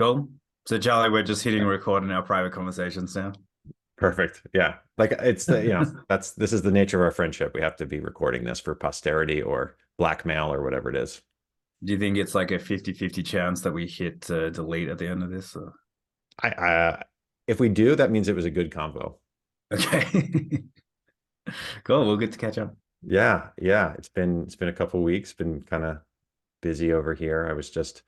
Cool. So Charlie, we're just hitting record in our private conversations now. Perfect. Yeah. Like it's the, you know, that's this is the nature of our friendship. We have to be recording this for posterity or blackmail or whatever it is. Do you think it's like a 50-50 chance that we hit uh, delete at the end of this? Or? I, I if we do, that means it was a good convo. Okay. cool. We'll get to catch up. Yeah, yeah. It's been it's been a couple weeks. Been kind of busy over here. I was just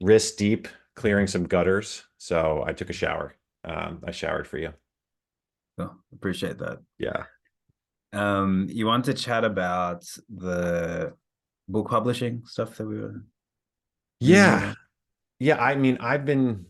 wrist deep clearing some gutters, so I took a shower. Um, I showered for you. Oh, appreciate that. Yeah. Um, you want to chat about the book publishing stuff that we were. Yeah, yeah. I mean, I've been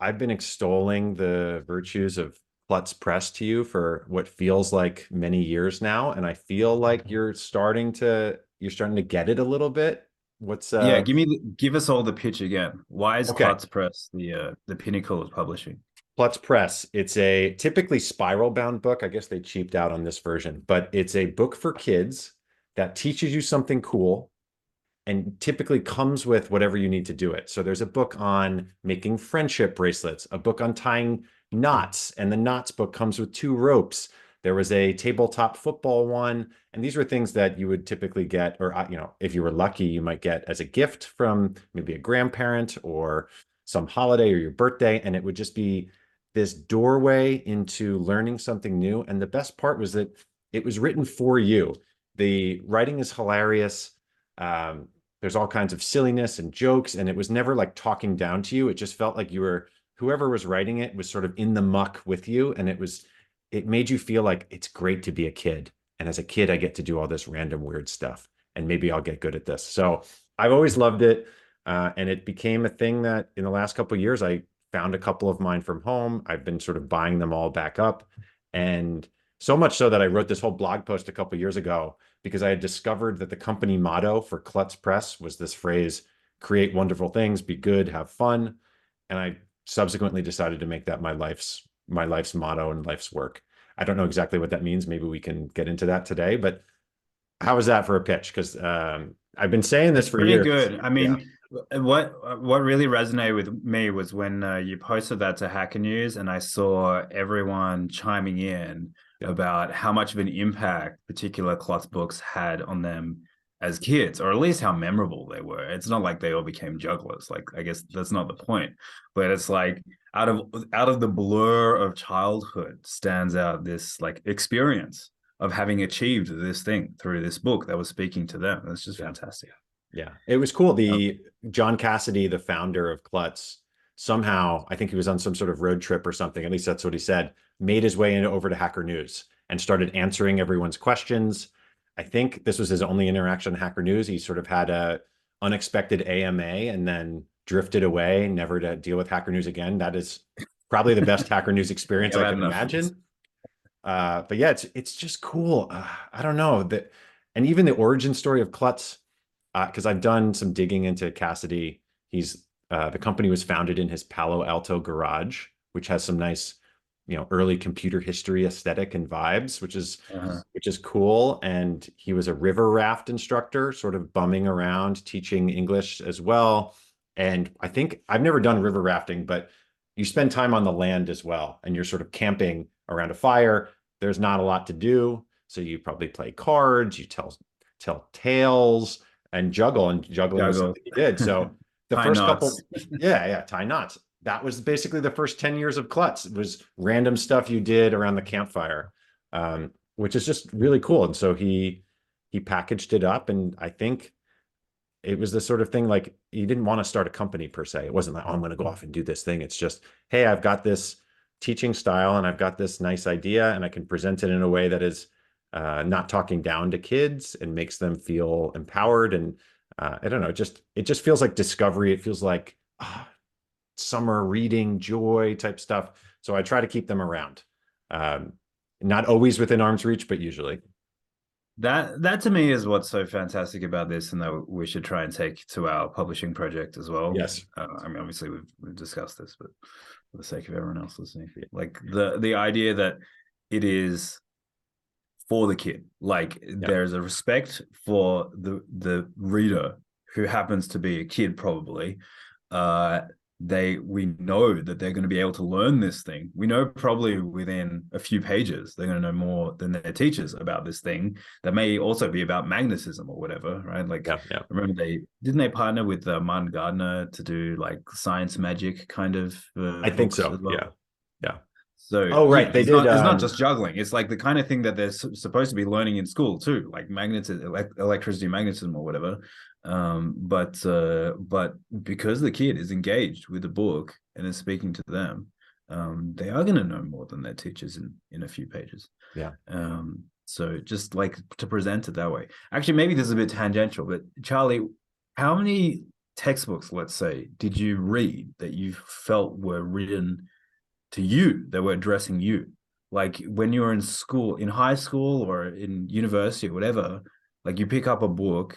I've been extolling the virtues of Klutz Press to you for what feels like many years now, and I feel like you're starting to you're starting to get it a little bit. What's uh yeah? Give me give us all the pitch again. Why is Okay. Klutz Press the uh, the pinnacle of publishing? Klutz Press. It's a typically spiral bound book. I guess they cheaped out on this version, but it's a book for kids that teaches you something cool and typically comes with whatever you need to do it. So there's a book on making friendship bracelets, a book on tying knots, and the knots book comes with two ropes. There was a tabletop football one, and these were things that you would typically get, or uh, you know, if you were lucky, you might get as a gift from maybe a grandparent or some holiday or your birthday, and it would just be this doorway into learning something new. And the best part was that it was written for you. The writing is hilarious. Um, there's all kinds of silliness and jokes, and it was never like talking down to you. It just felt like you were whoever was writing it was sort of in the muck with you, and it was it made you feel like it's great to be a kid. And as a kid, I get to do all this random weird stuff, and maybe I'll get good at this. So I've always loved it, uh, and it became a thing that in the last couple of years I found a couple of mine from home. I've been sort of buying them all back up, and so much so that I wrote this whole blog post a couple of years ago because I had discovered that the company motto for Klutz Press was this phrase create wonderful things, be good, have fun. And I subsequently decided to make that my life's my life's motto and life's work. I don't know exactly what that means. Maybe we can get into that today, but how is that for a pitch? Because um, I've been saying this for years. Pretty years. good. I mean, what what really resonated with me was when uh, you posted that to Hacker News, and I saw everyone chiming in about how much of an impact particular Klutz books had on them as kids, or at least how memorable they were. It's not like they all became jugglers. Like I guess that's not the point, but it's like out of out of the blur of childhood stands out this like experience of having achieved this thing through this book that was speaking to them. That's just fantastic. Yeah, it was cool. The John Cassidy, the founder of Klutz, somehow I think he was on some sort of road trip or something. At least that's what he said. Made his way in over to Hacker News and started answering everyone's questions. I think this was his only interaction on Hacker News. He sort of had a unexpected AMA and then drifted away, never to deal with Hacker News again. That is probably the best Hacker News experience Yeah, I can imagine. Uh, but yeah, it's it's just cool. Uh, I don't know that, and even the origin story of Klutz, because I've done some digging into Cassidy. He's uh, the company was founded in his Palo Alto garage, which has some nice, you know, early computer history aesthetic and vibes, which is Uh-huh. which is cool. And he was a river raft instructor, sort of bumming around teaching English as well. And I think I've never done river rafting, but you spend time on the land as well, and you're sort of camping around a fire. There's not a lot to do, so you probably play cards, you tell tell tales, and juggle. And juggling was something he did. So the first knots. couple, yeah, yeah, tie knots. That was basically the first 10 years of Klutz. It was random stuff you did around the campfire, um, which is just really cool. And so he he packaged it up, and I think it was the sort of thing like you didn't want to start a company per se. It wasn't like, oh, I'm going to go off and do this thing. It's just, hey, I've got this teaching style and I've got this nice idea, and I can present it in a way that is uh, not talking down to kids and makes them feel empowered. And uh, I don't know, it just it just feels like discovery. It feels like ah, summer reading joy type stuff. So I try to keep them around. Um, not always within arm's reach, but usually. That that to me is what's so fantastic about this, and that we should try and take to our publishing project as well. Yes. uh, I mean, obviously we've we've discussed this, but for the sake of everyone else listening, like the the idea that it is for the kid, like there's a respect for the the reader who happens to be a kid, probably, uh, they we know that they're going to be able to learn this thing. We know probably within a few pages they're going to know more than their teachers about this thing. That may also be about magnetism or whatever right? Like yeah, yeah. remember they didn't they partner with uh, martin gardner to do like science magic kind of uh, i think so. well? yeah. Yeah. So oh right. Yeah, they it's did not, it's um, not just juggling. It's like the kind of thing that they're supposed to be learning in school too like magnetism electricity magnetism or whatever um but uh but because the kid is engaged with the book and is speaking to them um they are going to know more than their teachers in in a few pages. Yeah. Um so just like to present it that way. Actually maybe this is a bit tangential but charlie how many textbooks let's say did you read that you felt were written to you that were addressing you? Like when you were in school in high school or in university or whatever like you pick up a book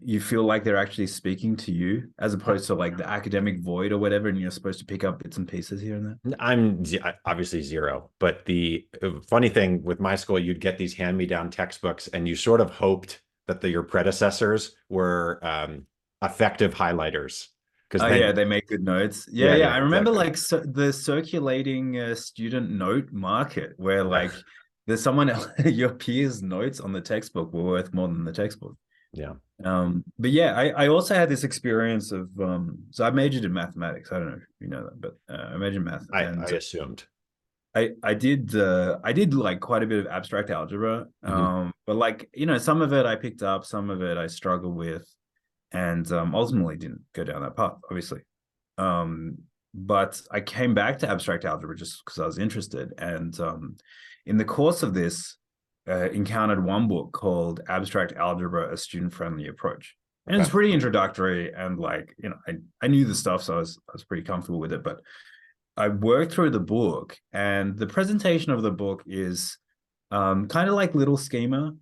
you feel like they're actually speaking to you as opposed to like the academic void or whatever and you're supposed to pick up bits and pieces here and there? I'm obviously zero but the uh, funny thing with my school you'd get these hand-me-down textbooks and you sort of hoped that the, your predecessors were um, effective highlighters. Because oh, yeah they make good notes. Yeah yeah, yeah, yeah i remember exactly. like so, the circulating uh, student note market where like there's someone else, your peers notes on the textbook were worth more than the textbook yeah. Um but yeah i i also had this experience of um so i majored in mathematics. I don't know if you know that but uh, i majored in math I, and, I assumed. I i did uh i did like quite a bit of abstract algebra. Mm-hmm. um but like you know some of it i picked up some of it i struggled with and um ultimately didn't go down that path obviously. Um but i came back to abstract algebra just because i was interested and um in the course of this uh, encountered one book called Abstract Algebra: A Student-Friendly Approach, and okay. it's pretty introductory. And like you know, I I knew the stuff, so I was I was pretty comfortable with it. But I worked through the book, and the presentation of the book is um, kind of like Little Schemer,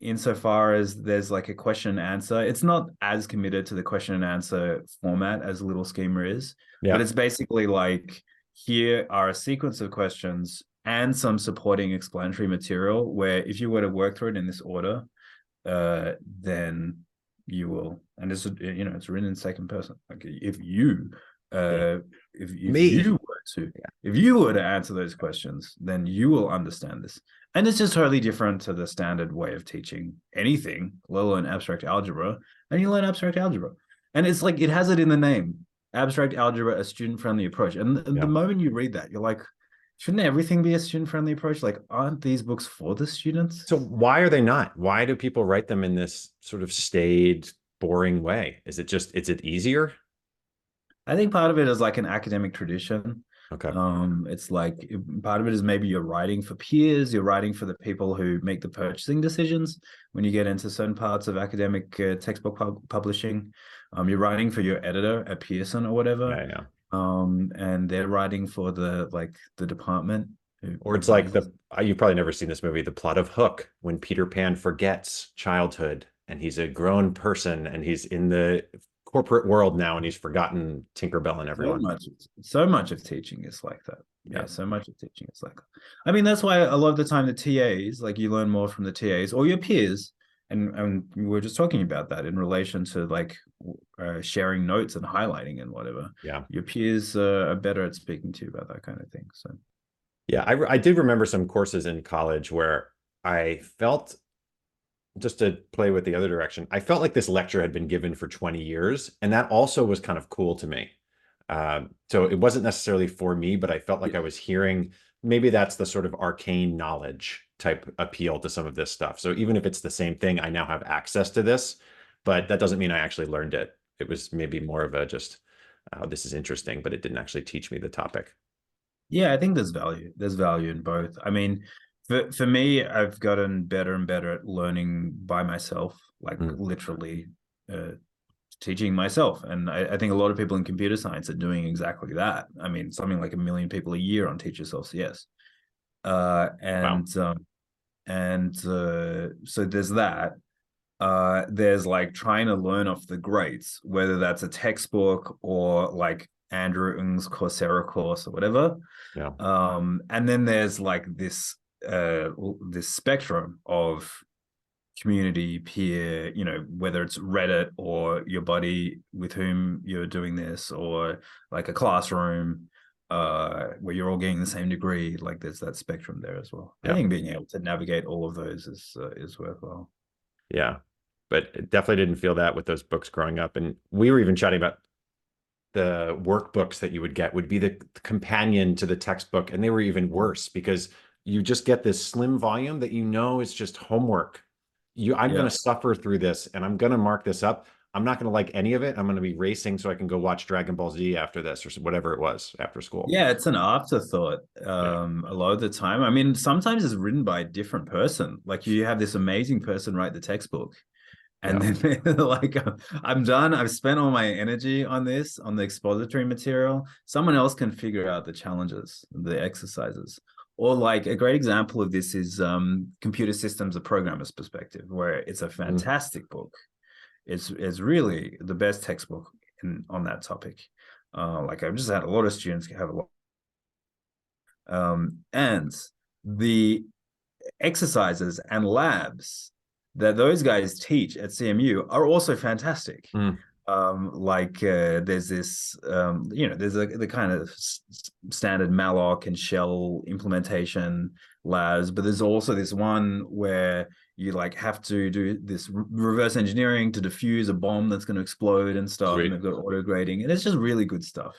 insofar as there's like a question and answer. It's not as committed to the question and answer format as Little Schemer is, yeah. but it's basically like here are a sequence of questions and some supporting explanatory material where if you were to work through it in this order, uh, then you will, and it's you know it's written in second person. Like if you, uh, if, if Me. you were to, if you were to answer those questions, then you will understand this. And it's just totally different to the standard way of teaching anything, let alone abstract algebra. And you learn abstract algebra, and it's like it has it in the name, abstract algebra, a student-friendly approach. And the, yeah. the moment you read that, you're like, shouldn't everything be a student friendly approach? Like aren't these books for the students? So why are they not? Why do people write them in this sort of staid boring way? Is it just is it easier? I think part of it is like an academic tradition. Okay. Um it's like part of it is maybe you're writing for peers you're writing for the people who make the purchasing decisions. When you get into certain parts of academic uh, textbook pub- publishing um you're writing for your editor at pearson or whatever. Yeah, yeah um and they're writing for the like the department or it's like the uh, you've probably never seen this movie the plot of hook when peter pan forgets childhood and he's a grown person and he's in the corporate world now and he's forgotten tinkerbell and everyone so much, so much of teaching is like that yeah. yeah so much of teaching is like that. i mean that's why a lot of the time the tas like you learn more from the tas or your peers and and we were just talking about that in relation to like uh, sharing notes and highlighting and whatever. Yeah. Your peers uh, are better at speaking to you about that kind of thing so. Yeah I, I did remember some courses in college where i felt just to play with the other direction i felt like this lecture had been given for 20 years and that also was kind of cool to me. Um, so it wasn't necessarily for me but i felt like yeah. i was hearing maybe that's the sort of arcane knowledge type appeal to some of this stuff. So even if it's the same thing, I now have access to this, but that doesn't mean I actually learned it. It was maybe more of a just, oh, this is interesting, but it didn't actually teach me the topic. Yeah, I think there's value. There's value in both. I mean, for for me, I've gotten better and better at learning by myself, like mm. literally uh, teaching myself. And I, I, think a lot of people in computer science are doing exactly that. I mean, something like a million people a year on Teach Yourself CS. Uh, and wow. um, and uh, so there's that. Uh, there's like trying to learn off the greats whether that's a textbook or like andrew ng's coursera course or whatever. Yeah. Um, and then there's like this uh, this spectrum of community, peer, you know, whether it's Reddit or your buddy with whom you're doing this, or like a classroom uh, where you're all getting the same degree. Like there's that spectrum there as well. Yeah. I think being able to navigate all of those is uh, is worthwhile. Yeah. But it definitely didn't feel that with those books growing up. And we were even chatting about the workbooks that you would get would be the companion to the textbook. And they were even worse because you just get this slim volume that you know is just homework. You I'm Yeah. gonna suffer through this and I'm gonna mark this up. I'm not gonna like any of it. I'm gonna be racing so I can go watch Dragon Ball Z after this or whatever it was after school. Yeah, it's an afterthought um, a lot of the time. I mean, sometimes it's written by a different person. Like you have this amazing person write the textbook, and then like, uh, "I'm done. I've spent all my energy on this, on the expository material. Someone else can figure out the challenges, the exercises." Or like a great example of this is um, Computer Systems: A Programmer's Perspective, where it's a fantastic book. It's it's really the best textbook in, on that topic. Uh, like I've just had a lot of students have a lot um, and the exercises and labs that those guys teach at CMU are also fantastic. Mm. Um, like uh, there's this, um, you know, there's a, the kind of standard malloc and shell implementation labs, but there's also this one where you like have to do this re- reverse engineering to defuse a bomb that's going to explode and stuff. Sweet. And they've got auto grading, and it's just really good stuff.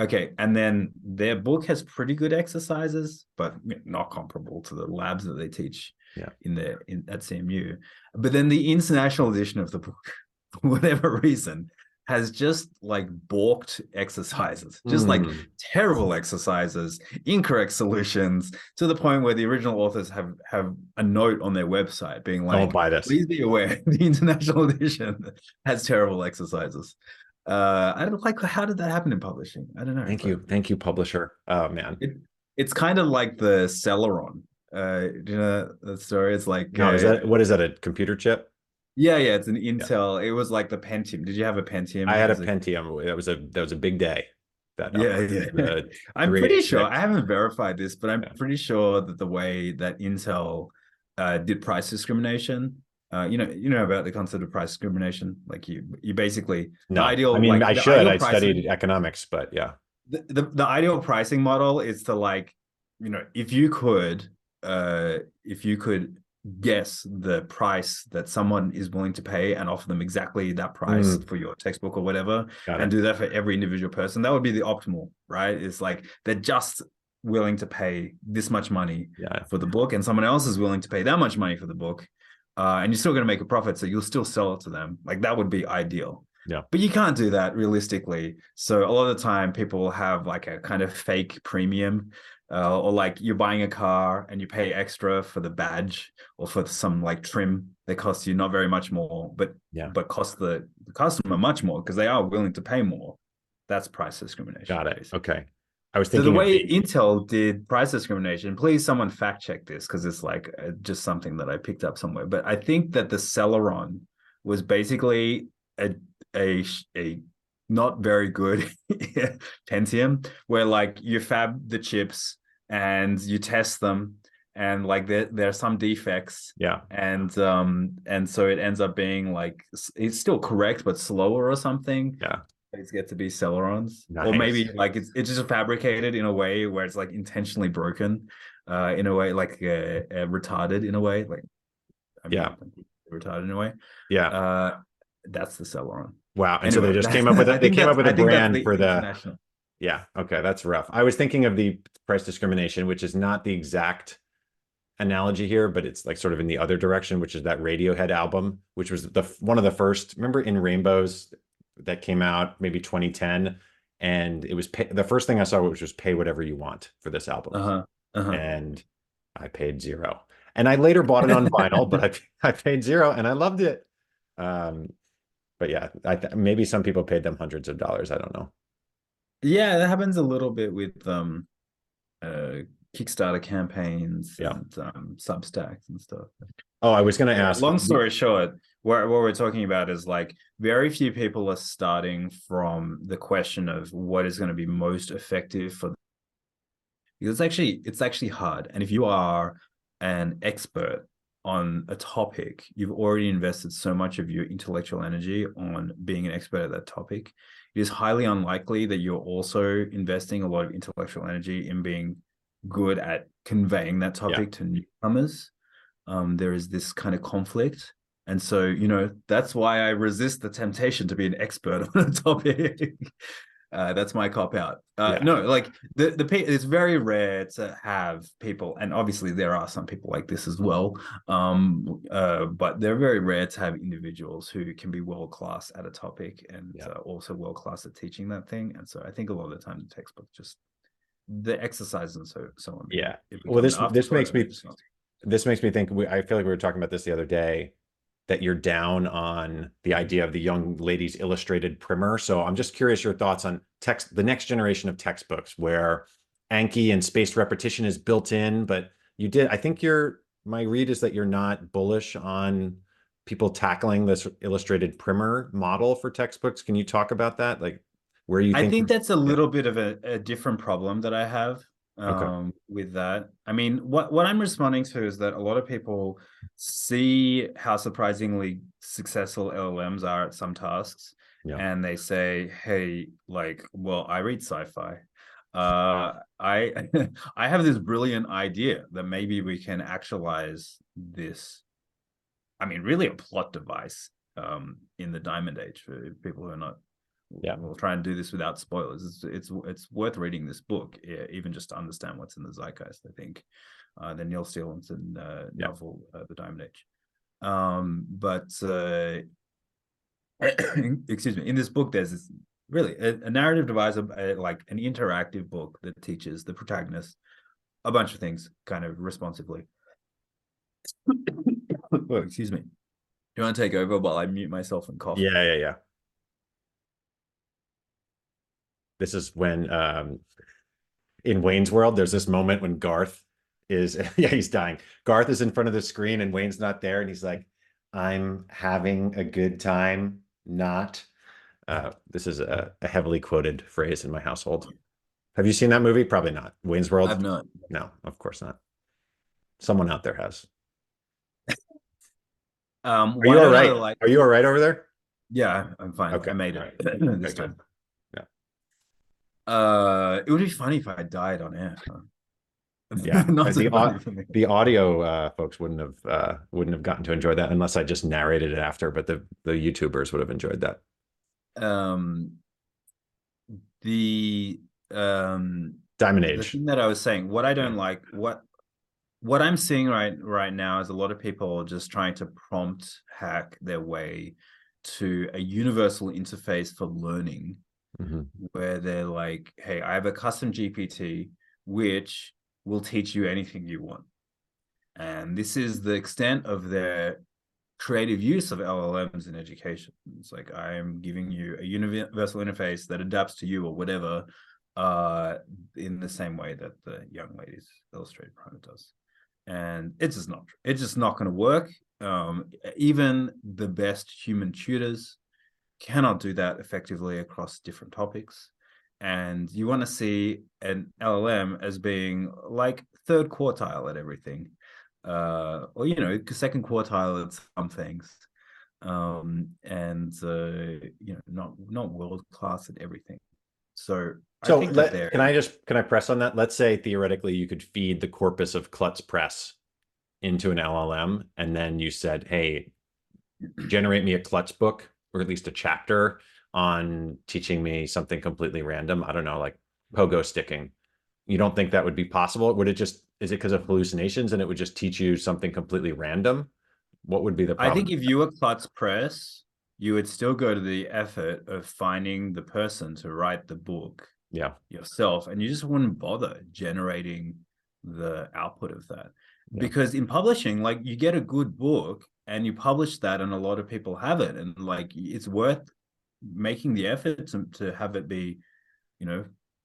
Okay, and then their book has pretty good exercises, but not comparable to the labs that they teach Yeah. in their in at CMU. But then the international edition of the book, whatever reason, has just like balked exercises, just like Mm. terrible exercises, incorrect solutions, to the point where the original authors have have a note on their website being like, don't buy this. please be aware the international edition has terrible exercises. Uh, I don't like how did that happen in publishing? I don't know. Thank you. Thank you, publisher. Oh man. It, it's kind of like the Celeron. Uh, do you know that story? It's like No, is uh, that what is that? A computer chip? Yeah, yeah. It's an Intel. It was like the Pentium. Did you have a Pentium? I had a Pentium. That was a that was a big day. That Yeah, uh, yeah. I'm pretty sure I haven't verified this, but I'm Yeah. pretty sure that the way that Intel uh, did price discrimination, uh, you know, you know about the concept of price discrimination. Like you, you basically the no, ideal. I mean, like, I should. I pricing- studied economics, but yeah. the, the the ideal pricing model is to like, you know, if you could, uh, if you could guess the price that someone is willing to pay and offer them exactly that price Mm. for your textbook or whatever, and do that for every individual person that would be the optimal right it's like they're just willing to pay this much money Yeah. for the book and someone else is willing to pay that much money for the book uh, and you're still going to make a profit so you'll still sell it to them like that would be ideal Yeah. but you can't do that realistically so a lot of the time people will have like a kind of fake premium uh, or like you're buying a car and you pay extra for the badge or for some like trim that costs you not very much more but Yeah. but cost the, the customer much more because they are willing to pay more that's price discrimination Got it. basically. Okay. I was thinking So the way the- Intel did price discrimination, please someone fact check this because it's like uh, just something that I picked up somewhere. But I think that the Celeron was basically a a a not very good Pentium where like you fab the chips and you test them and like there there are some defects yeah. and um and so it ends up being like it's still correct but slower or something Yeah. these get to be celerons or maybe like it's it's just fabricated in a way where it's like intentionally broken uh in a way like uh, uh retarded in a way like I mean, Yeah. retarded in a way Yeah. uh that's the celeron wow. And so they just came up with it. They came up with a brand for the Yeah. Okay. That's rough. I was thinking of the price discrimination, which is not the exact analogy here, but it's like sort of in the other direction, which is that Radiohead album, which was the one of the first. Remember in Rainbows that came out maybe 2010, and it was pay, the first thing I saw, which was pay whatever you want for this album, uh-huh uh-huh and I paid zero. And I later bought it on vinyl, but I I paid zero, and I loved it. Um, but yeah, I th- maybe some people paid them hundreds of dollars. I don't know. Yeah, that happens a little bit with um uh Kickstarter campaigns Yeah. and um Substacks and stuff. Oh, I was going to ask. Long story short, what, what we're talking about is like very few people are starting from the question of what is going to be most effective for because it's actually it's actually hard. And if you are an expert on a topic, you've already invested so much of your intellectual energy on being an expert at that topic. It is highly unlikely that you're also investing a lot of intellectual energy in being good at conveying that topic yeah. to newcomers. Um, there is this kind of conflict. And so, you know, that's why I resist the temptation to be an expert on a topic. Uh, that's my cop out. Uh, yeah. No, like the the it's very rare to have people, and obviously there are some people like this as well. Um, uh, but they're very rare to have individuals who can be world class at a topic and yeah. uh, also world class at teaching that thing. And so I think a lot of the time the textbook just the exercise and so so on. Yeah. Well, this this makes me this makes me think. We, I feel like we were talking about this the other day that you're down on the idea of the young ladies illustrated primer. So I'm just curious your thoughts on text, the next generation of textbooks where Anki and spaced repetition is built in, but you did, I think you're, my read is that you're not bullish on people tackling this illustrated primer model for textbooks. Can you talk about that? Like where you think I think that's a little bit of a, a different problem that I have okay. um, with that. I mean, what what I'm responding to is that a lot of people see how surprisingly successful LLMs are at some tasks, yeah. and they say, "Hey, like, well, I read sci-fi. Uh, I I have this brilliant idea that maybe we can actualize this. I mean, really a plot device um, in the Diamond Age for people who are not yeah. We'll try and do this without spoilers. It's it's, it's worth reading this book yeah, even just to understand what's in the zeitgeist i think uh, the neal stephenson uh, yeah. novel uh, the diamond age. Um, but uh, excuse me in this book there's this really a, a narrative device a, like an interactive book that teaches the protagonist a bunch of things kind of responsively. Oh, excuse me. Do you want to take over while i mute myself and cough? Yeah yeah yeah This is when um, in Wayne's World, there's this moment when Garth is, yeah, he's dying. Garth is in front of the screen and Wayne's not there. And he's like, I'm having a good time, not. Uh, this is a, a heavily quoted phrase in my household. Have you seen that movie? Probably not. Wayne's World? I've not. No, of course not. Someone out there has. um, Are you all right? Like... Are you all right over there? Yeah, I'm fine. Okay. I made it right. this time. Uh, it would be funny if I died on air. Yeah, the, the audio uh, folks wouldn't have uh, wouldn't have gotten to enjoy that unless I just narrated it after. But the the YouTubers would have enjoyed that. Um, the um diamond age the thing that I was saying, what I don't like, what what I'm seeing right right now is a lot of people just trying to prompt hack their way to a universal interface for learning mm-hmm. where they're like, hey, I have a custom GPT which will teach you anything you want. And this is the extent of their creative use of LLMs in education. It's like I am giving you a universal interface that adapts to you or whatever, uh, in the same way that the young ladies illustrated primer does. And it's just not it's just not going to work. Um, even the best human tutors cannot do that effectively across different topics. And you want to see an LLM as being like third quartile at everything, uh, or you know, second quartile at some things, um, and uh, you know, not not world class at everything. So, so let, can I just can I press on that? Let's say theoretically you could feed the corpus of Klutz Press into an LLM, and then you said, "Hey, generate me a Klutz book or at least a chapter on teaching me something completely random. I don't know, like pogo sticking. You don't think that would be possible? Would it just is it because of hallucinations and it would just teach you something completely random? What would be the problem? I think if you were Klutz Press, you would still go to the effort of finding the person to write the book yeah yourself and you just wouldn't bother generating the output of that yeah. because in publishing like you get a good book and you publish that and a lot of people have it and like it's worth making the effort to, to have it be you know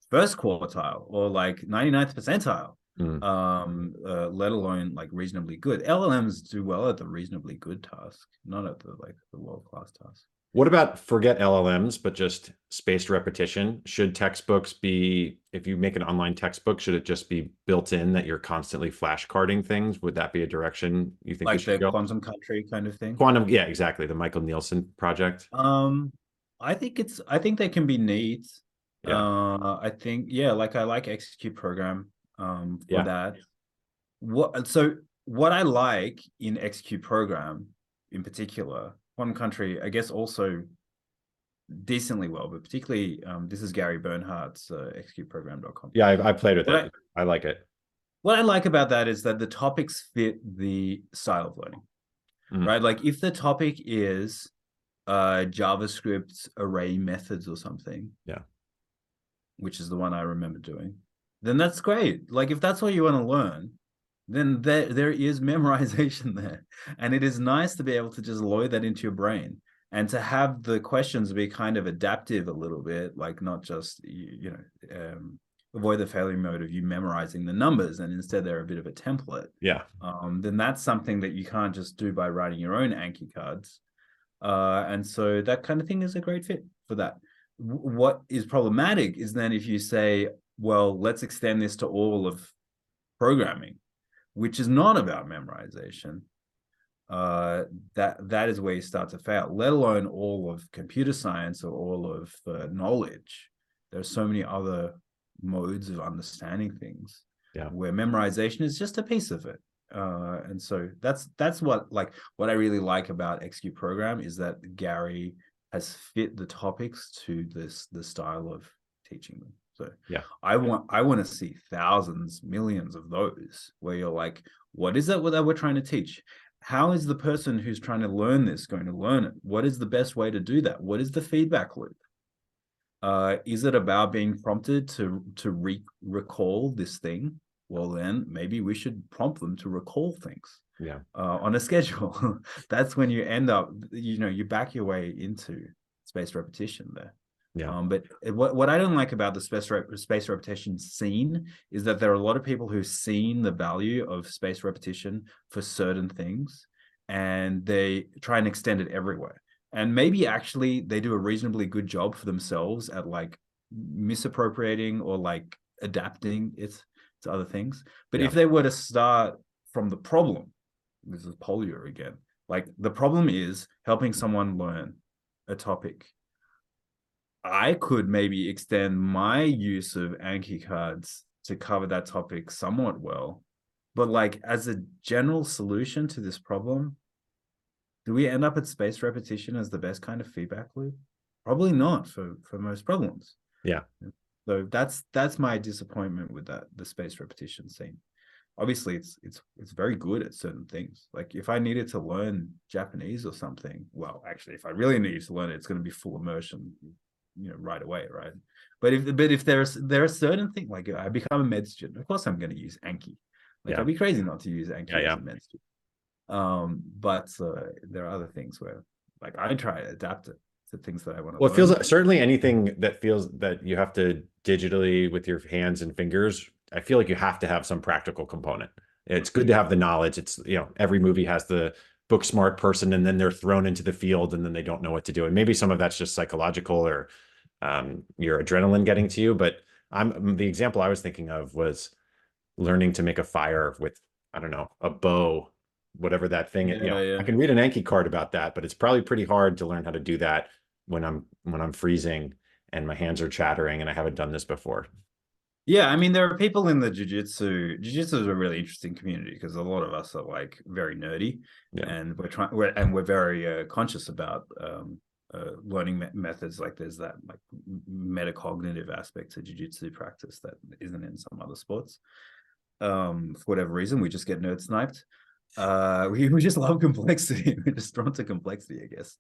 first quartile or like 99th percentile mm. um uh, let alone like reasonably good llms do well at the reasonably good task not at the like the world class task What about forget LLMs, but just spaced repetition? Should textbooks be, if you make an online textbook, should it just be built in that you're constantly flashcarding things? Would that be a direction you think like should the go? quantum country kind of thing. Quantum, yeah, exactly. The Michael Nielsen project. Um, I think it's I think they can be neat. Yeah. Uh, I think yeah, like I like execute program um for Yeah. that. What so what I like in execute program in particular, one country, I guess also decently well, but particularly um this is Gary Bernhardt's uh, executeprogram.com. Yeah, I, I played with What it. I like it. What I like about that is that the topics fit the style of learning, Mhm. right? Like if the topic is uh, JavaScript array methods or something, Yeah. which is the one I remember doing, then that's great. Like if that's what you want to learn, then there there is memorization there, and it is nice to be able to just load that into your brain and to have the questions be kind of adaptive a little bit, like not just you, you know. Um, avoid the failure mode of you memorizing the numbers and instead they're a bit of a template Yeah. um, then that's something that you can't just do by writing your own Anki cards. Uh, and so that kind of thing is a great fit for that. W- what is problematic is then if you say, well, let's extend this to all of programming, which is not about memorization. Uh, that that is where you start to fail. Let alone all of computer science or all of uh, knowledge. There are so many other modes of understanding things Yeah. where memorization is just a piece of it uh and so that's that's what like what i really like about execute program is that gary has fit the topics to this the style of teaching them so Yeah. i want i want to see thousands millions of those where you're like what is that that we're trying to teach? How is the person who's trying to learn this going to learn it? What is the best way to do that? What is the feedback loop? Uh is it about being prompted to to re- recall this thing? Well then maybe we should prompt them to recall things Yeah. uh, on a schedule. That's when you end up you know you back your way into spaced repetition there Yeah. um, but what, what i don't like about the space, rep- space repetition scene is that there are a lot of people who've seen the value of space repetition for certain things and they try and extend it everywhere and maybe actually they do a reasonably good job for themselves at like misappropriating or like adapting it to other things but Yeah. if they were to start from the problem this is polio again like the problem is helping someone learn a topic i could maybe extend my use of anki cards to cover that topic somewhat well. But like as a general solution to this problem do we end up at space repetition as the best kind of feedback loop? Probably not for for most problems. Yeah. so that's that's my disappointment with that the space repetition scene. Obviously it's it's it's very good at certain things. Like if i needed to learn japanese or something well actually if i really needed to learn it it's going to be full immersion you know right away right but if but if there's there are certain things like i become a med student of course i'm going to use anki like Yeah. i'd be crazy not to use anki Yeah, as a med student um but uh, there are other things where like i try to adapt it to things that i want to Well, it feels like certainly anything that feels that you have to digitally with your hands and fingers. I feel like you have to have some practical component. It's good to have the knowledge. It's you know every movie has the book smart person, and then they're thrown into the field, and then they don't know what to do. And maybe some of that's just psychological or um, your adrenaline getting to you. But I'm the example I was thinking of was learning to make a fire with I don't know a bow, whatever that thing. is. you Yeah, know, yeah. I can read an Anki card about that, but it's probably pretty hard to learn how to do that when I'm when I'm freezing and my hands are chattering and I haven't done this before. Yeah, I mean, there are people in the jujitsu. Jujitsu is a really interesting community because a lot of us are like very nerdy, Yeah. and we're trying, we're, and we're very uh, conscious about um, uh, learning me- methods. Like there's that like metacognitive aspect to jujitsu practice that isn't in some other sports. Um, for whatever reason, we just get nerd sniped. Uh, we we just love complexity. We're just drawn to complexity, I guess.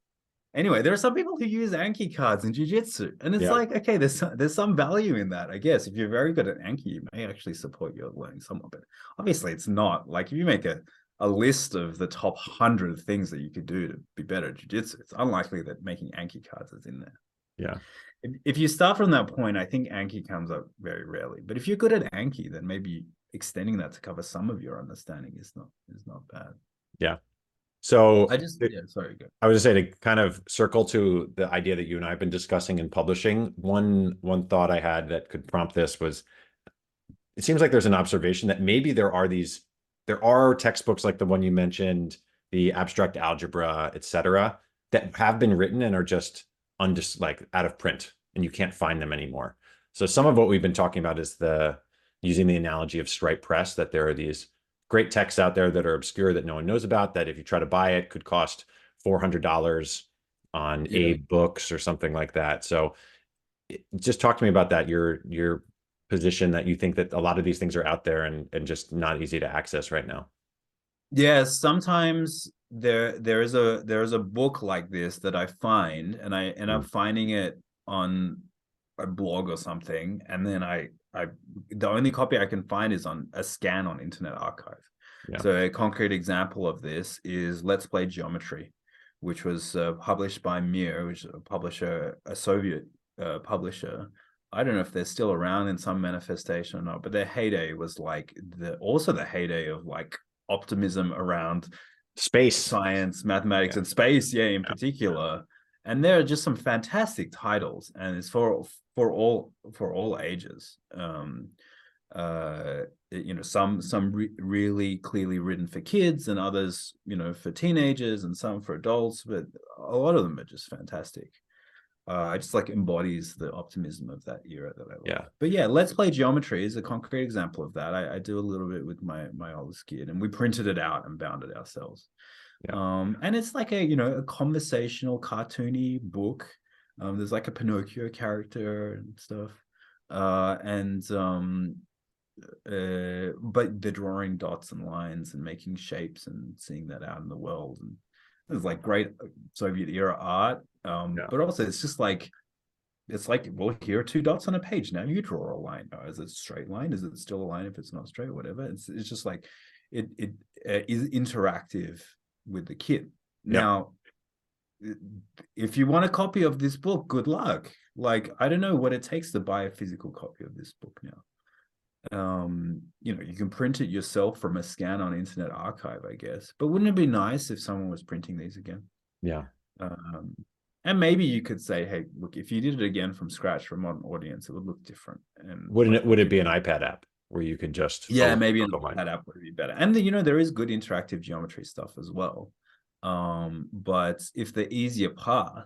Anyway, there are some people who use Anki cards in jiu-jitsu, and it's Yeah. like, okay, there's some, there's some value in that, I guess. If you're very good at Anki, you may actually support your learning somewhat, but obviously it's not. Like if you make a, a list of the top hundred things that you could do to be better at jiu-jitsu, it's unlikely that making Anki cards is in there. Yeah. If, if you start from that point, I think Anki comes up very rarely. But if you're good at Anki, then maybe extending that to cover some of your understanding is not is not bad. Yeah so I just yeah, sorry, go. I was just say to kind of circle to the idea that you and I have been discussing in publishing. One one thought I had that could prompt this was it seems like there's an observation that maybe there are these there are textbooks like the one you mentioned, the abstract algebra, et cetera, that have been written and are just undis like out of print and you can't find them anymore. So some of what we've been talking about is the using the analogy of Stripe Press that there are these great texts out there that are obscure that no one knows about that if you try to buy it could cost $400 on Yeah. Abe books or something like that. So just talk to me about that your your position that you think that a lot of these things are out there and and just not easy to access right now. Yeah, sometimes there there is a there is a book like this that I find and I end up finding it on a blog or something and then I I the only copy I can find is on a scan on Internet Archive. Yeah. So a concrete example of this is Let's Play Geometry, which was uh, published by Mir, which is a publisher, a Soviet uh, publisher. I don't know if they're still around in some manifestation or not, but their heyday was like the also the heyday of like optimism around Space. science, mathematics, Yeah. and space, yeah, in particular. And there are just some fantastic titles, and it's for for all for all ages. Um, uh, you know, some some re- really clearly written for kids, and others, you know, for teenagers, and some for adults. But a lot of them are just fantastic. Uh, it just like embodies the optimism of that era that I love. Yeah. But yeah, let's play geometry is a concrete example of that. I, I do a little bit with my my oldest kid, and we printed it out and bound it ourselves. Yeah. Um, and it's like a you know a conversational, cartoony book. Um, there's like a Pinocchio character and stuff. Uh, and um, uh, but they're drawing dots and lines and making shapes and seeing that out in the world. And there's like great uh, Soviet era art. Um, Yeah. but also it's just like it's like well here are two dots on a page. Now you draw a line. Oh, is it a straight line? Is it still a line if it's not straight? Whatever. It's it's just like it it uh, is interactive with the kid. Yeah. now if you want a copy of this book good luck. Like i don't know what it takes to buy a physical copy of this book now. Um you know you can print it yourself from a scan on internet archive i guess. But wouldn't it be nice if someone was printing these again? Yeah. um, and maybe you could say, hey, look, if you did it again from scratch for a modern audience, it would look different. And Wouldn't it would it be an iPad app where you could just yeah, maybe an that app would be better. And you know, there is good interactive geometry stuff as well. Um, but if the easier path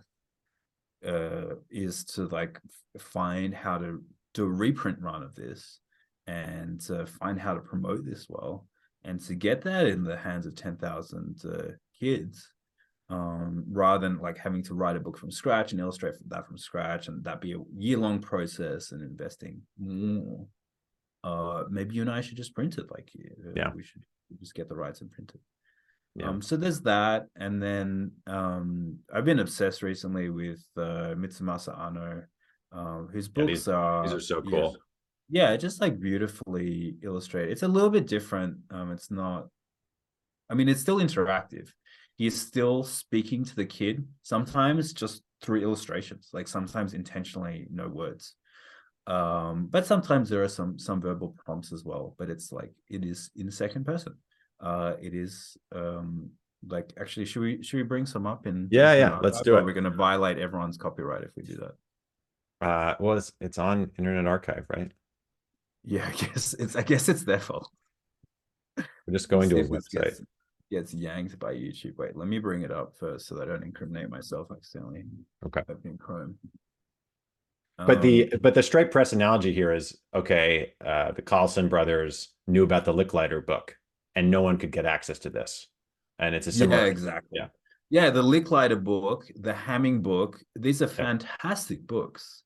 uh is to like find how to do a reprint run of this and to find how to promote this well and to get that in the hands of 10,000 uh, kids um rather than like having to write a book from scratch and illustrate that from scratch and that be a year-long process and investing more uh maybe you and I should just print it like uh, Yeah. we should just get the rights and print it Yeah. um, so there's that, and then um, I've been obsessed recently with uh, Mitsumasa Anno, um, whose Yeah, books are these are so yeah, cool. Yeah, just like beautifully illustrated. It's a little bit different. Um, it's not. I mean, it's still interactive. He's still speaking to the kid sometimes just through illustrations, like sometimes intentionally no words. Um, but sometimes there are some some verbal prompts as well. But it's like it is in second person uh it is um like actually should we should we bring some up in Yeah, in yeah, let's do it. we're going to violate everyone's copyright if we do that Uh well it's it's on Internet Archive, right? yeah i guess it's i guess it's their fault We're just going to a Let's see if this website. Gets, yanked by youtube wait let me bring it up first so that i don't incriminate myself accidentally Okay. opening chrome But the Um, but the Stripe Press analogy here is okay. Uh, the Collison brothers knew about the Licklider book, and no one could get access to this. And it's a similar. yeah exactly Yeah. yeah the licklider book the hamming book these are Yeah. fantastic books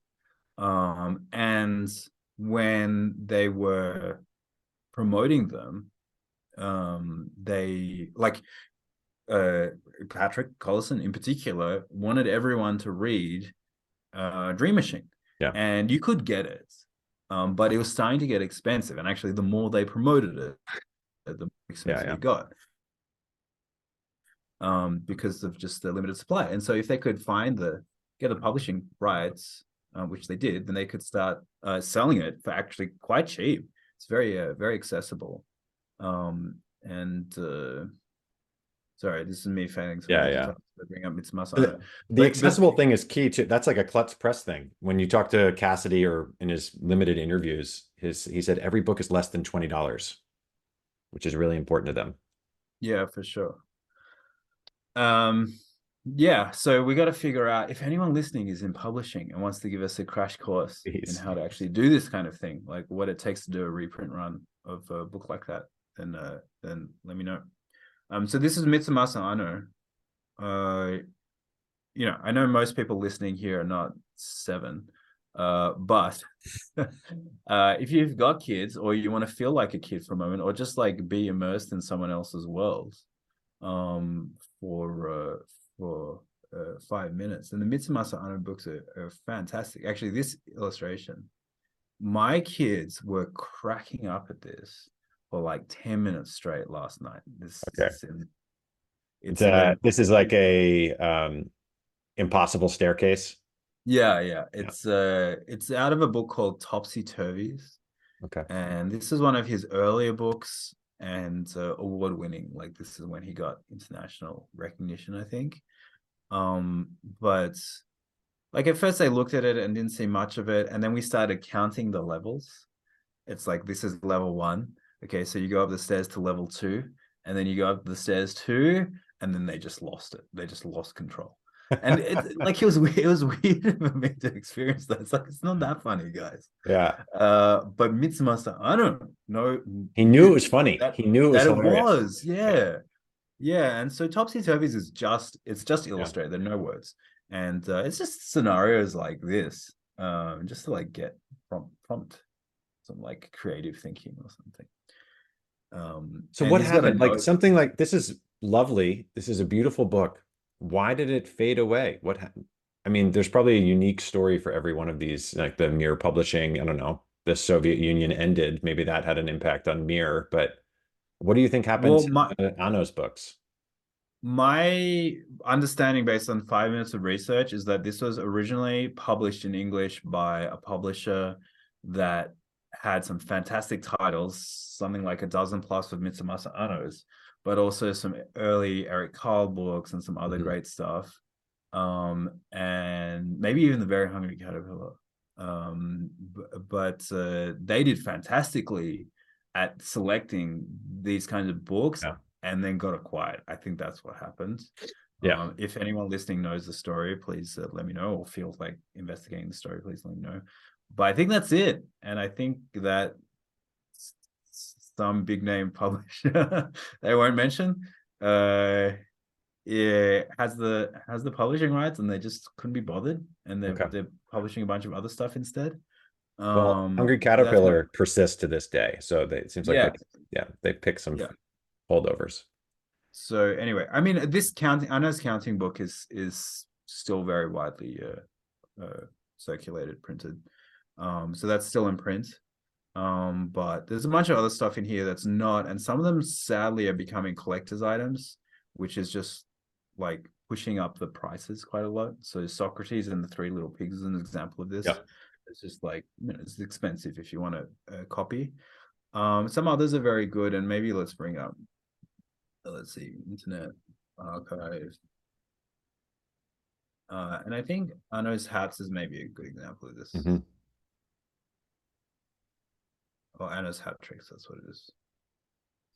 um and when they were promoting them um they like uh patrick collison in particular wanted everyone to read uh dream machine Yeah. and you could get it um but it was starting to get expensive and actually the more they promoted it the more expensive yeah. it got um, because of just the limited supply. And so if they could find the get the publishing rights, uh, which they did, then they could start uh, selling it for actually quite cheap. It's very uh, very accessible. Um, and uh, Sorry, this is me failing. to Yeah, yeah. Bring up Mitsumasa. The- Anno. The But- accessible but- thing is key too. That's like a Klutz Press thing. When you talk to Cassidy or in his limited interviews, his he said every book is less than twenty dollars, which is really important to them. Yeah, for sure. Um, yeah, so we got to figure out if anyone listening is in publishing and wants to give us a crash course Please. in how to actually do this kind of thing, like what it takes to do a reprint run of a book like that, then uh, then let me know. Um, so this is Mitsumasa Anno. Uh, you know, I know most people listening here are not seven, uh, but uh, if you've got kids or you want to feel like a kid for a moment, or just like be immersed in someone else's world, um, for uh, for uh, five minutes, and the Mitsumasa Anno books are, are fantastic. Actually, this illustration, my kids were cracking up at this for like ten minutes straight last night. This Okay. is in- It's it's uh this is like a um impossible staircase. Yeah, yeah. It's uh it's out of a book called Topsy Turvies. Okay. And this is one of his earlier books and uh, award winning. Like this is when he got international recognition, I think. Um, but like at first I looked at it and didn't see much of it, and then we started counting the levels. It's like this is level one. Okay, so you go up the stairs to level two, and then you go up the stairs two, and then they just lost it. They just lost control and it, like it was it was weird for me to experience that. It's like it's not that funny, guys. Yeah. Uh, but Mitsumasa, I don't know. He knew it was funny. That- he knew it was that it was, yeah, yeah. And so Topsy Turvies is just it's just illustrated. There are no words, and uh, it's just scenarios like this, um, just to like get prompt prompt some like creative thinking or something. Um, So what he's got a happened? Like something like this is lovely. This is a beautiful book. Why did it fade away? What happened? I mean, there's probably a unique story for every one of these, like the Mir publishing. I don't know. The Soviet Union ended. Maybe that had an impact on Mir. But what do you think happened Well, to my- uh, Anno's books? My understanding, based on five minutes of research, is that this was originally published in English by a publisher that had some fantastic titles, something like a dozen plus of Mitsumasa Annos, but also some early Eric Carle books and some other Mhm. great stuff. Um, and maybe even the Very Hungry Caterpillar. Um, b- but uh, they did fantastically at selecting these kinds of books Yeah. and then got acquired. I think that's what happened. Yeah. Um, if anyone listening knows the story, please uh, let me know, or feels like investigating the story, please let me know. But I think that's it, and I think that some big name publisher they won't mention, uh, yeah, has the has the publishing rights, and they just couldn't be bothered, and they're Okay. they're publishing a bunch of other stuff instead. Well, Um, Hungry that's what- Caterpillar persists to this day. So they, it seems like Yeah. they, yeah, they picked some Yeah. holdovers. So anyway, I mean, this counting, Anno's counting book is is still very widely uh, uh, circulated, printed. Um, so that's still in print. Um, but there's a bunch of other stuff in here that's not, and some of them sadly are becoming collector's items, which is just like pushing up the prices quite a lot. So Socrates and the Three Little Pigs is an example of this. Yeah. It's just like you know, it's expensive if you want a, a copy. Um, some others are very good, and maybe let's bring up let's see, Internet Archive. Uh, and I think Anno's Hats is maybe a good example of this. Mhm. Or Anno's Hat Tricks, that's what it is.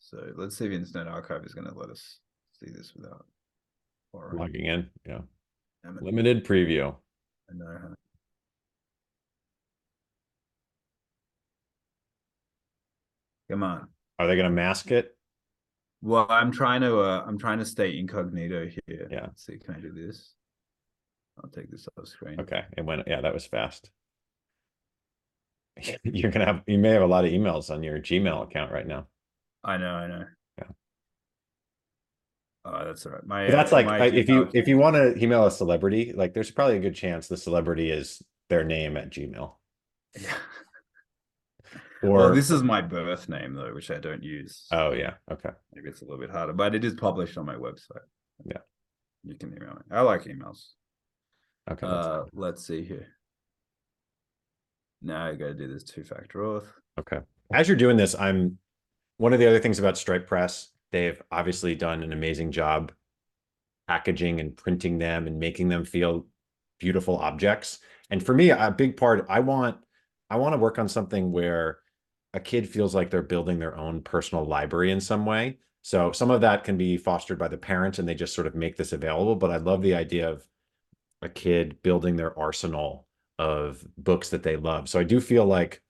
So let's see if Internet Archive is going to let us see this without. Or Logging in. Yeah. Damn it, Limited preview. I know how- Come on. Are they going to mask it? Well, I'm trying to uh I'm trying to stay incognito here. Yeah. Let's see, can I do this? I'll take this off screen. Okay. It went, yeah, that was fast. You're to have, you may have a lot of emails on your Gmail account right now. I know, I know. Yeah. Oh, that's all right. My But that's uh, like, my I- if you, if you want to email a celebrity, like there's probably a good chance the celebrity is their name at Gmail. Yeah. Or, well, this is my birth name though, which I don't use. oh yeah. Okay. Maybe it's a little bit harder, but it is published on my website. Yeah. You can email me. I like emails. Okay. that's Uh, let's see here. Now I gotta do this two-factor auth. Okay. As you're doing this, I'm, one of the other things about Stripe Press They've obviously done an amazing job packaging and printing them and making them feel beautiful objects. And for me, a big part, I want I want to work on something where a kid feels like they're building their own personal library in some way. So some of that can be fostered by the parents and they just sort of make this available. But I love the idea of a kid building their arsenal of books that they love. So I do feel like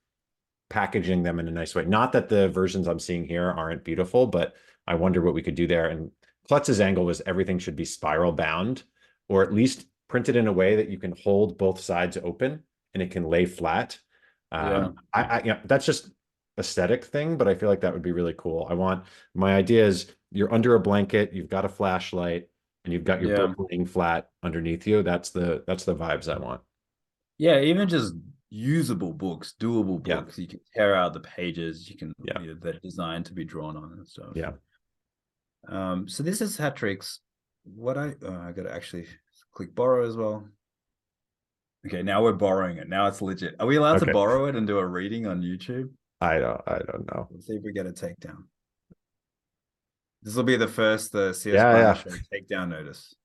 packaging them in a nice way. Not that the versions I'm seeing here aren't beautiful, but I wonder what we could do there. And Klutz's angle was everything should be spiral bound, or at least printed in a way that you can hold both sides open and it can lay flat. Um, yeah. I, I, you know, that's just aesthetic thing, but I feel like that would be really cool. I want my idea is you're under a blanket, you've got a flashlight, and you've got your yeah. book laying flat underneath you. That's the that's the vibes I want. Yeah, even just usable books, doable books. Yeah. You can tear out the pages. You can yeah, you know, they're designed to be drawn on and stuff. Yeah. Um. So this is Hattrick's. What I oh, I got to actually click borrow as well. Okay, now we're borrowing it. Now it's legit. Are we allowed okay. to borrow it and do a reading on YouTube? I don't. I don't know. Let's see if we get a takedown. This will be the first the CS yeah, yeah. takedown notice.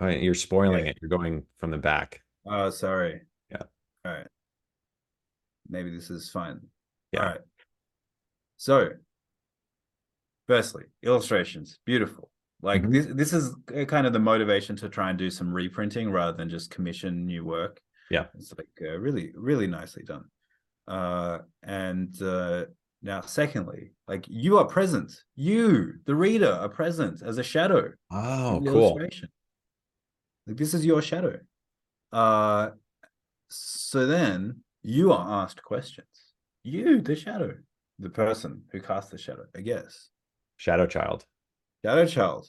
Right, you're spoiling it. You're going from the back. Oh, sorry. All right. Maybe this is fine. Yeah. All right. So, firstly, illustrations, beautiful. Like mm-hmm. this, this is kind of the motivation to try and do some reprinting rather than just commission new work. Yeah, it's like uh, really, really nicely done. Uh, and uh, now, secondly, like you are present, you, the reader, are present as a shadow. Oh, cool. Like this is your shadow. Uh, so then you are asked questions. You, the shadow, the person who casts the shadow, I guess. Shadow child. Shadow child.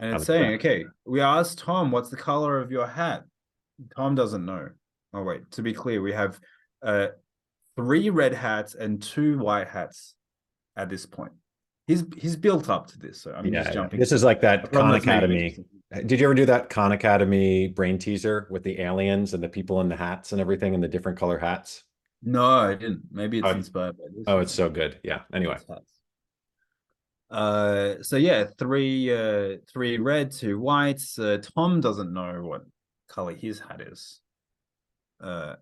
And it's saying, that? okay, we asked Tom, what's the color of your hat? Tom doesn't know. Oh, wait, to be clear, we have uh, three red hats and two white hats at this point. He's he's built up to this, so I'm yeah, just jumping. This is like that Khan Academy. Did you ever do that Khan Academy brain teaser with the aliens and the people in the hats and everything and the different color hats? No, I didn't. Maybe it's oh, inspired by this. Oh, it's so good. Yeah. Anyway. Uh, so yeah, three uh three red, two whites. Uh, Tom doesn't know what color his hat is. Uh,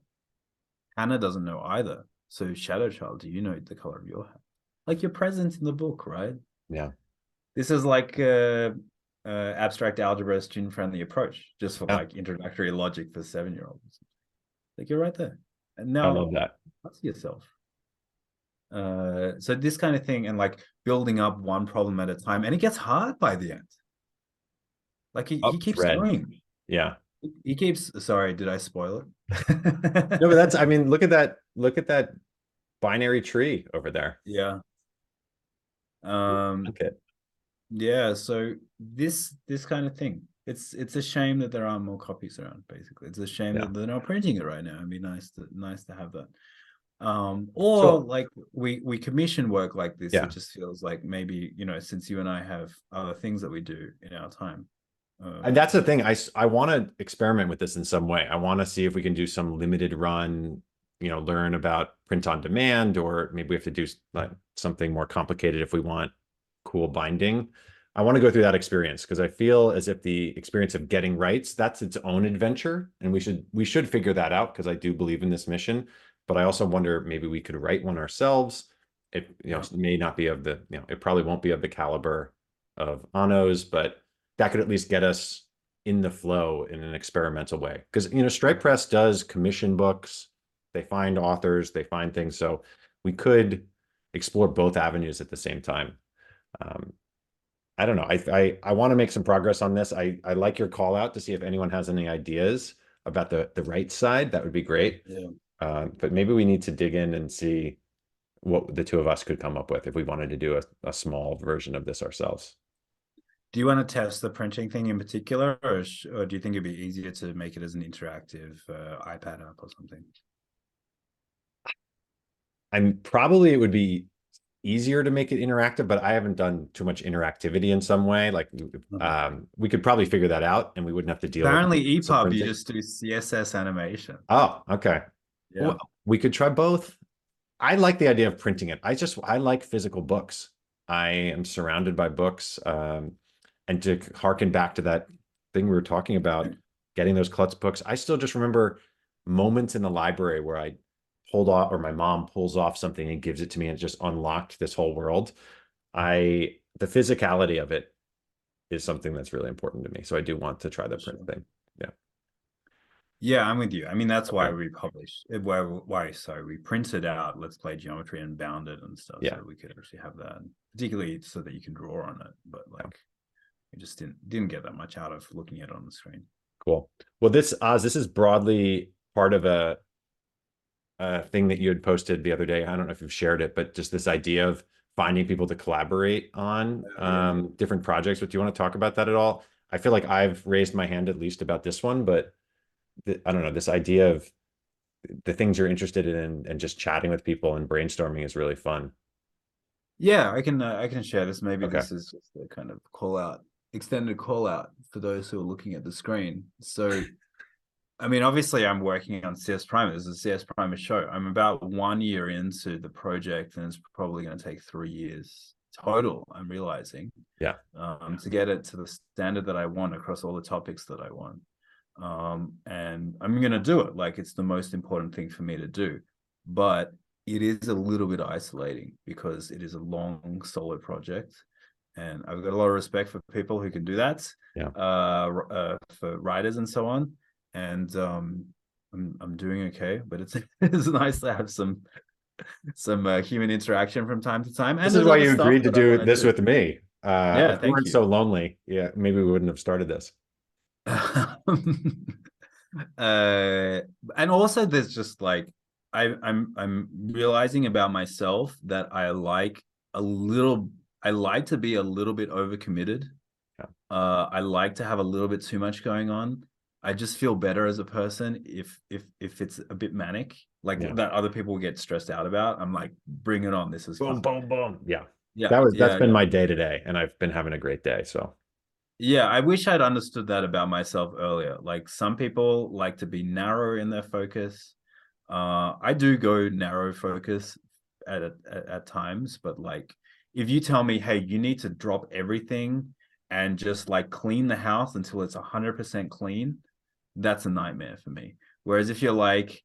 Hannah doesn't know either. So Shadow Child, do you know the color of your hat? Like you're present in the book, right? Yeah. This is like uh, uh abstract algebra student friendly approach, just for yeah. like introductory logic for seven year olds. Like you're right there. And now I love that. That's yourself. Uh, so this kind of thing and like building up one problem at a time, and it gets hard by the end. Like he, he keeps red. going. Yeah. He keeps sorry, did I spoil it? no, but that's I mean, look at that, look at that binary tree over there. Yeah. Um okay. Yeah, so this this kind of thing. It's it's a shame that there aren't more copies around, basically. It's a shame yeah. that they're not printing it right now. It'd be nice to nice to have that. Um, or so, like we we commission work like this, yeah. it just feels like maybe, you know, since you and I have other things that we do in our time, uh, and that's the thing. I I want to experiment with this in some way. I want to see if we can do some limited run. You know, learn about print on demand, or maybe we have to do like something more complicated if we want cool binding. I want to go through that experience because I feel as if the experience of getting rights that's its own adventure, and we should we should figure that out because I do believe in this mission. But I also wonder maybe we could write one ourselves. It you know may not be of the you know it probably won't be of the caliber of Anno's, but that could at least get us in the flow in an experimental way. Because you know, Stripe Press does commission books, they find authors, they find things. So we could explore both avenues at the same time. Um, I don't know. I I, I want to make some progress on this. I I like your call out to see if anyone has any ideas about the the right side. That would be great. Yeah. Uh, but maybe we need to dig in and see what the two of us could come up with if we wanted to do a, a small version of this ourselves. Do you want to test the printing thing in particular, or, or do you think it'd be easier to make it as an interactive uh, iPad app or something? I'm probably it would be easier to make it interactive, but I haven't done too much interactivity in some way. Like, um, we could probably figure that out, and we wouldn't have to deal. Apparently, with EPUB you just do CSS animation. Oh, okay. Yeah. Well, we could try both. I like the idea of printing it. I just I like physical books. I am surrounded by books. Um, and to harken back to that thing we were talking about, getting those klutz books, I still just remember moments in the library where I pulled off or my mom pulls off something and gives it to me and it just unlocked this whole world. I the physicality of it is something that's really important to me. So I do want to try the print thing. Yeah. Yeah, I'm with you. I mean, that's why we publish. Eh, why? Why? Sorry, we printed out Let's Play Geometry and bound it and stuff. Yeah. So we could actually have that, particularly so that you can draw on it. But like, we just didn't didn't get that much out of looking at it on the screen. Cool. Well, this Oz, this is broadly part of a a thing that you had posted the other day. I don't know if you've shared it, but just this idea of finding people to collaborate on um, different projects. But do you want to talk about that at all? I feel like I've raised my hand at least about this one, but I don't know. This idea of the things you're interested in and just chatting with people and brainstorming is really fun. Yeah, I can uh, I can share this. Maybe Okay. this is just a kind of call out, extended call out for those who are looking at the screen. So, I mean, obviously, I'm working on CS Primer. This is a CS Primer show. I'm about one year into the project, and it's probably going to take three years total. I'm realizing, Yeah. um, to get it to the standard that I want across all the topics that I want. Um, and I'm going to do it. Like it's the most important thing for me to do, but it is a little bit isolating because it is a long solo project and i've got a lot of respect for people who can do that Yeah. uh, uh for writers and so on and um i'm, I'm doing okay but it's it's nice to have some some uh, human interaction from time to time and This is why you agreed to do this do. with me. Uh, Yeah, if we thank weren't you. so lonely. Yeah, maybe we wouldn't have started this. uh and also there's just like I, I'm I'm realizing about myself that I like a little I like to be a little bit overcommitted. Yeah. Uh I like to have a little bit too much going on. I just feel better as a person if if if it's a bit manic, like Yeah. that other people get stressed out about. I'm like, bring it on. This is Boom, fun. boom, boom. Yeah, Yeah, that was that's yeah, been yeah. my day today, and I've been having a great day. So Yeah, I wish I'd understood that about myself earlier. Like some people like to be narrow in their focus. Uh, I do go narrow focus at, at at times, but like if you tell me, hey, you need to drop everything and just like clean the house until it's hundred percent clean, that's a nightmare for me. Whereas if you're like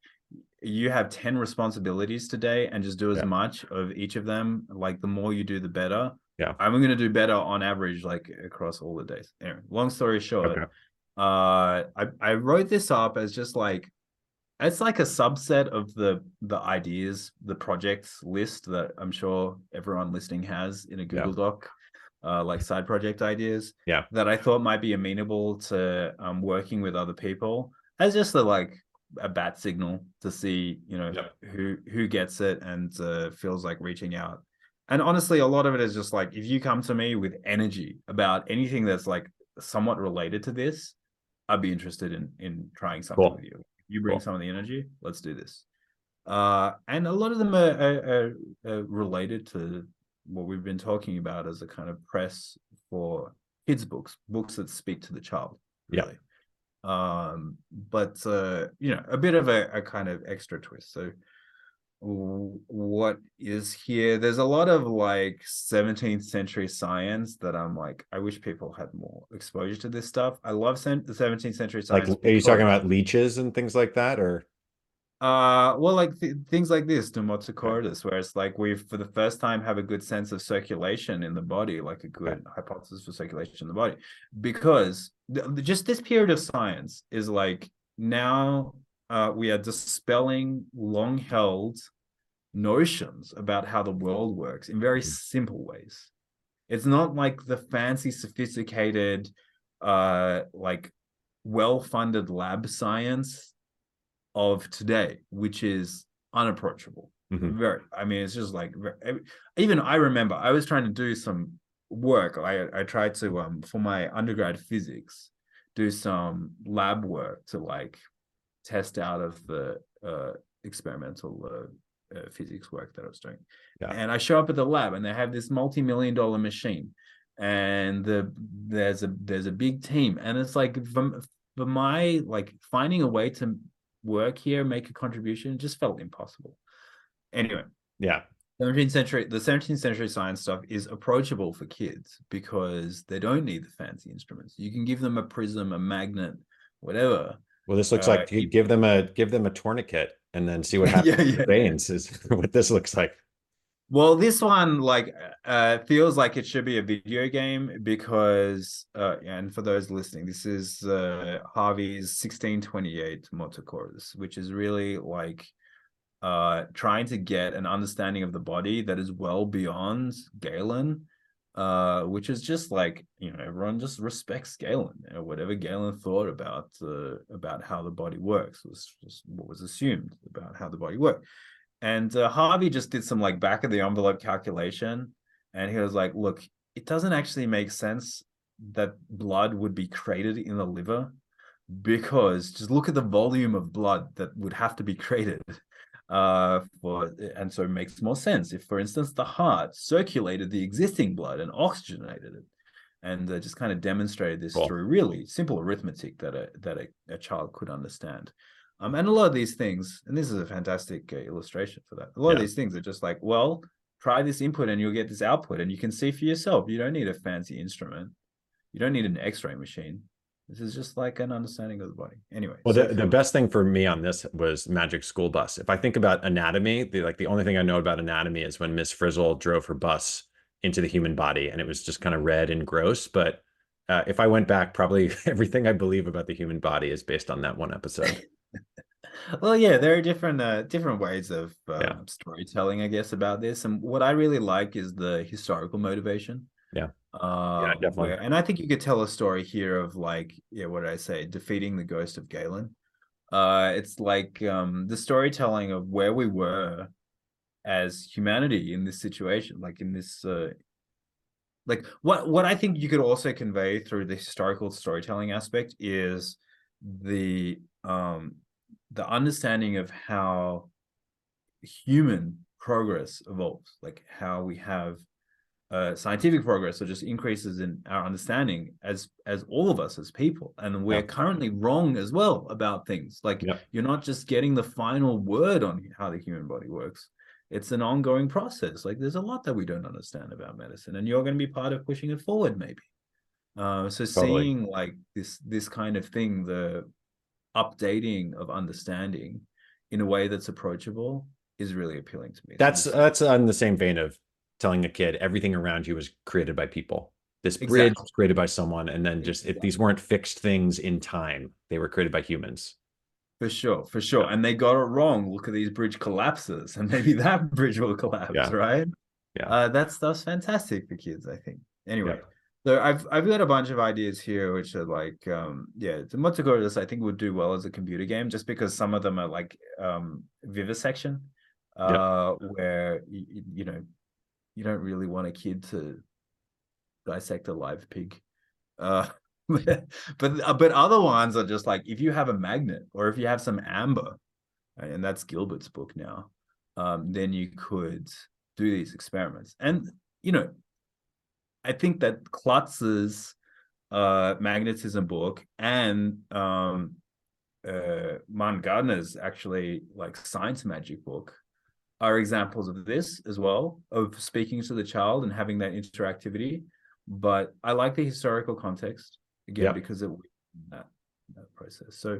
you have 10 responsibilities today and just do as Yeah. much of each of them, like the more you do, the better. Yeah. I'm gonna do better on average, like across all the days. Anyway, long story short, Okay. uh I, I wrote this up as just like it's like a subset of the the ideas, the projects list that I'm sure everyone listening has in a Google Doc, uh, like side project ideas. Yeah. That I thought might be amenable to um working with other people as just a like a bat signal to see, you know, Yep. who who gets it and uh, feels like reaching out. And honestly, a lot of it is just like if you come to me with energy about anything that's like somewhat related to this, I'd be interested in in trying something Cool. with you. You bring Cool. some of the energy, let's do this. Uh, and a lot of them are, are, are, are related to what we've been talking about as a kind of press for kids' books, books that speak to the child. Yeah. Really. Um, but uh, you know, a bit of a, a kind of extra twist. So what is here there's a lot of like 17th century science that i'm like i wish people had more exposure to this stuff i love the 17th century science like, are you talking about leeches and things like that, or uh well like th- things like this cordis where it's like we've for the first time have a good sense of circulation in the body like a good hypothesis for circulation in the body. Because th- just this period of science is like now uh we are dispelling long held notions about how the world works in very Mhm. simple ways. It's not like the fancy sophisticated uh like well-funded lab science of today, which is unapproachable. Mhm. Very, I mean, it's just like even I remember I was trying to do some work. I I tried to um for my undergrad physics do some lab work to like test out of the uh experimental uh, uh, physics work that I was doing. Yeah. And I show up at the lab and they have this multi-million dollar machine and the there's a there's a big team and it's like from for my like finding a way to work here make a contribution just felt impossible anyway Yeah. 17th century the 17th century science stuff is approachable for kids because they don't need the fancy instruments you can give them a prism a magnet whatever Well, this looks Uh, like give them a give them a tourniquet and then see what happens. yeah, with veins is what this looks like. Well this one like uh feels like it should be a video game because uh and for those listening this is uh harvey's 1628 Motu Cordis which is really like uh trying to get an understanding of the body that is well beyond galen uh which is just like you know everyone just respects galen know, whatever galen thought about uh, about how the body works was just what was assumed about how the body worked and uh, harvey just did some like back of the envelope calculation and he was like look it doesn't actually make sense that blood would be created in the liver because just look at the volume of blood that would have to be created uh for and so it makes more sense if for instance the heart circulated the existing blood and oxygenated it and uh, just kind of demonstrated this Cool. through really simple arithmetic that a that a, a child could understand um and a lot of these things and this is a fantastic uh, illustration for that a lot of these things are just like well try this input and you'll get this output and you can see for yourself you don't need a fancy instrument you don't need an x-ray machine this is just like an understanding of the body anyway Well, so the, the best thing for me on this was Magic School Bus. If I think about anatomy, the like the only thing I know about anatomy is when Miss Frizzle drove her bus into the human body and it was just kind of red and gross. But uh, if I went back, probably everything I believe about the human body is based on that one episode. Well yeah there are different uh different ways of um, Yeah. storytelling i guess about this and what i really like is the historical motivation Yeah. uh definitely. where- and i think you could tell a story here of like yeah what did i say defeating the ghost of galen uh it's like um the storytelling of where we were as humanity in this situation like in this uh like what what i think you could also convey through the historical storytelling aspect is the um the understanding of how human progress evolves like how we have uh scientific progress or just increases in our understanding as as all of us as people and we're Yeah. currently wrong as well about things like Yep. you're not just getting the final word on how the human body works it's an ongoing process like there's a lot that we don't understand about medicine and you're going to be part of pushing it forward maybe uh, so Totally. seeing like this this kind of thing the updating of understanding in a way that's approachable is really appealing to me That's that's on the same vein of telling a kid everything around you was created by people. This bridge Exactly. was created by someone, and then just if these weren't fixed things in time, they were created by humans. for sure for sure and they got it wrong look at these bridge collapses and maybe that bridge will collapse Yeah. right Yeah. uh that stuff's fantastic for kids i think anyway Yeah. So I've I've got a bunch of ideas here, which are like, um, yeah, the Motu Cordis I think would do well as a computer game, just because some of them are like um, vivisection, uh, where you, you know you don't really want a kid to dissect a live pig, uh, but but other ones are just like if you have a magnet or if you have some amber, and that's Gilbert's book now, um, then you could do these experiments, and you know I think that Klutz's uh, magnetism book and um, uh, Martin Gardner's actually like science magic book are examples of this as well of speaking to the child and having that interactivity. But I like the historical context again Yeah. because it that, that process. So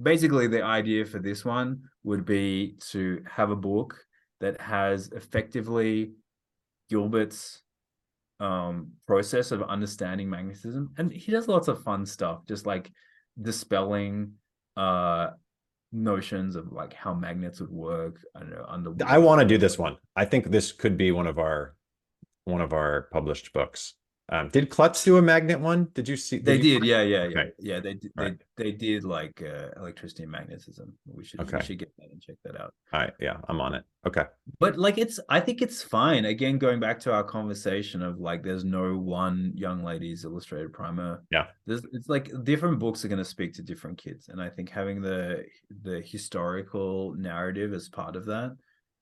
basically, the idea for this one would be to have a book that has effectively Gilbert's um process of understanding magnetism and he does lots of fun stuff just like dispelling uh notions of like how magnets would work i don't know under I want to do this one. I think this could be one of our one of our published books. Um, did Klutz do a magnet one? Did you see? they you- did yeah yeah yeah Okay. yeah they did they, they did like uh, electricity and magnetism we should Okay. we should get that and check that out All right, yeah, I'm on it. Okay. but like it's i think it's fine again going back to our conversation of like there's no one young lady's illustrated primer Yeah. there's it's like different books are going to speak to different kids and i think having the the historical narrative as part of that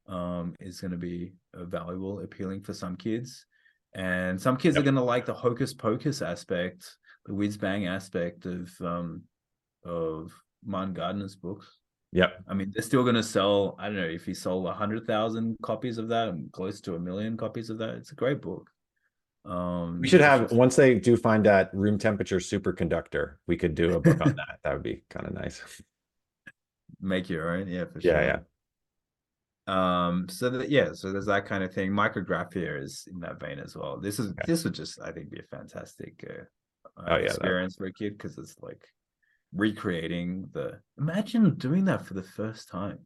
um is going to be uh, valuable appealing for some kids and some kids are going to like the hocus pocus aspect the whiz bang aspect of um of Martin Gardner's books Yep. I mean, they're still going to sell. I don't know if he sold a hundred thousand copies of that, and close to a million copies of that. It's a great book. Um, We should have just- once they do find that room temperature superconductor, we could do a book on that. That would be kind of nice. make your own. Yeah, for Yeah, sure. yeah. Um. So that yeah. So there's that kind of thing. Micrographia is in that vein as well. This is Okay. this would just I think be a fantastic uh, Oh, uh, yeah, that- experience for a kid because it's like recreating the. Imagine doing that for the first time.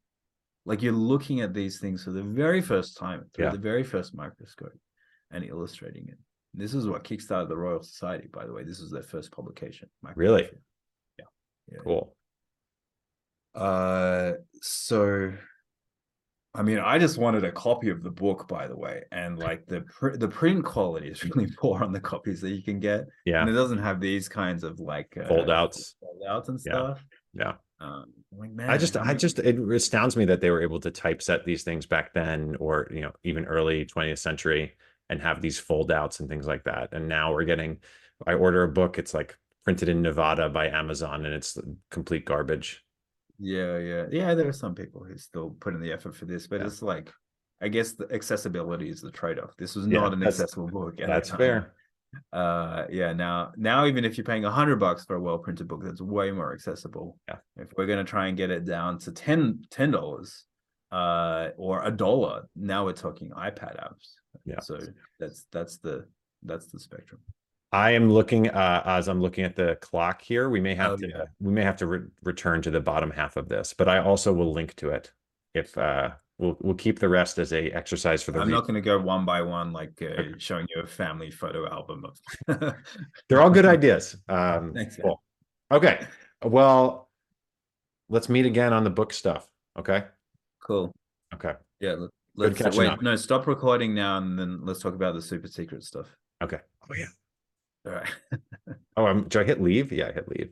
Like you're looking at these things for the very first time through Yeah. the very first microscope and illustrating it. This is what kickstarted the Royal Society, by the way. This was their first publication. Really? Yeah. yeah. Cool. Uh, so, I mean, I just wanted a copy of the book, by the way, and like the pr- the print quality is really poor on the copies that you can get, Yeah. and it doesn't have these kinds of like uh, Fold outs. fold outs and stuff. Yeah. Um, I'm like man, I just, how I just, it astounds me that they were able to typeset these things back then, or you know, even early 20th century, and have these foldouts and things like that. And now we're getting, I order a book, it's like printed in Nevada by Amazon, and it's complete garbage. Yeah, yeah, yeah. There are some people who still put in the effort for this, but Yeah. it's like, I guess the accessibility is the trade off. This was Yeah, not an accessible book. That's time. fair. uh yeah now now even if you're paying a hundred bucks for a well printed book that's way more accessible Yeah. if we're going to try and get it down to 10 ten dollars uh or a dollar now we're talking ipad apps Yeah. so that's that's the that's the spectrum I am looking uh, as I'm looking at the clock here. We may have Oh, to yeah. we may have to re- return to the bottom half of this, but I also will link to it if uh, we'll we'll keep the rest as a exercise for the. i'm read. not going to go one by one like uh, showing you a family photo album of They're all good ideas. Um, Thanks, cool. Okay. Well, let's meet again on the book stuff. Okay. cool Okay. yeah let- let's catching wait up. no stop recording now and then let's talk about the super secret stuff Okay. Oh yeah. All right Oh, um, do I hit leave? Yeah, I hit leave.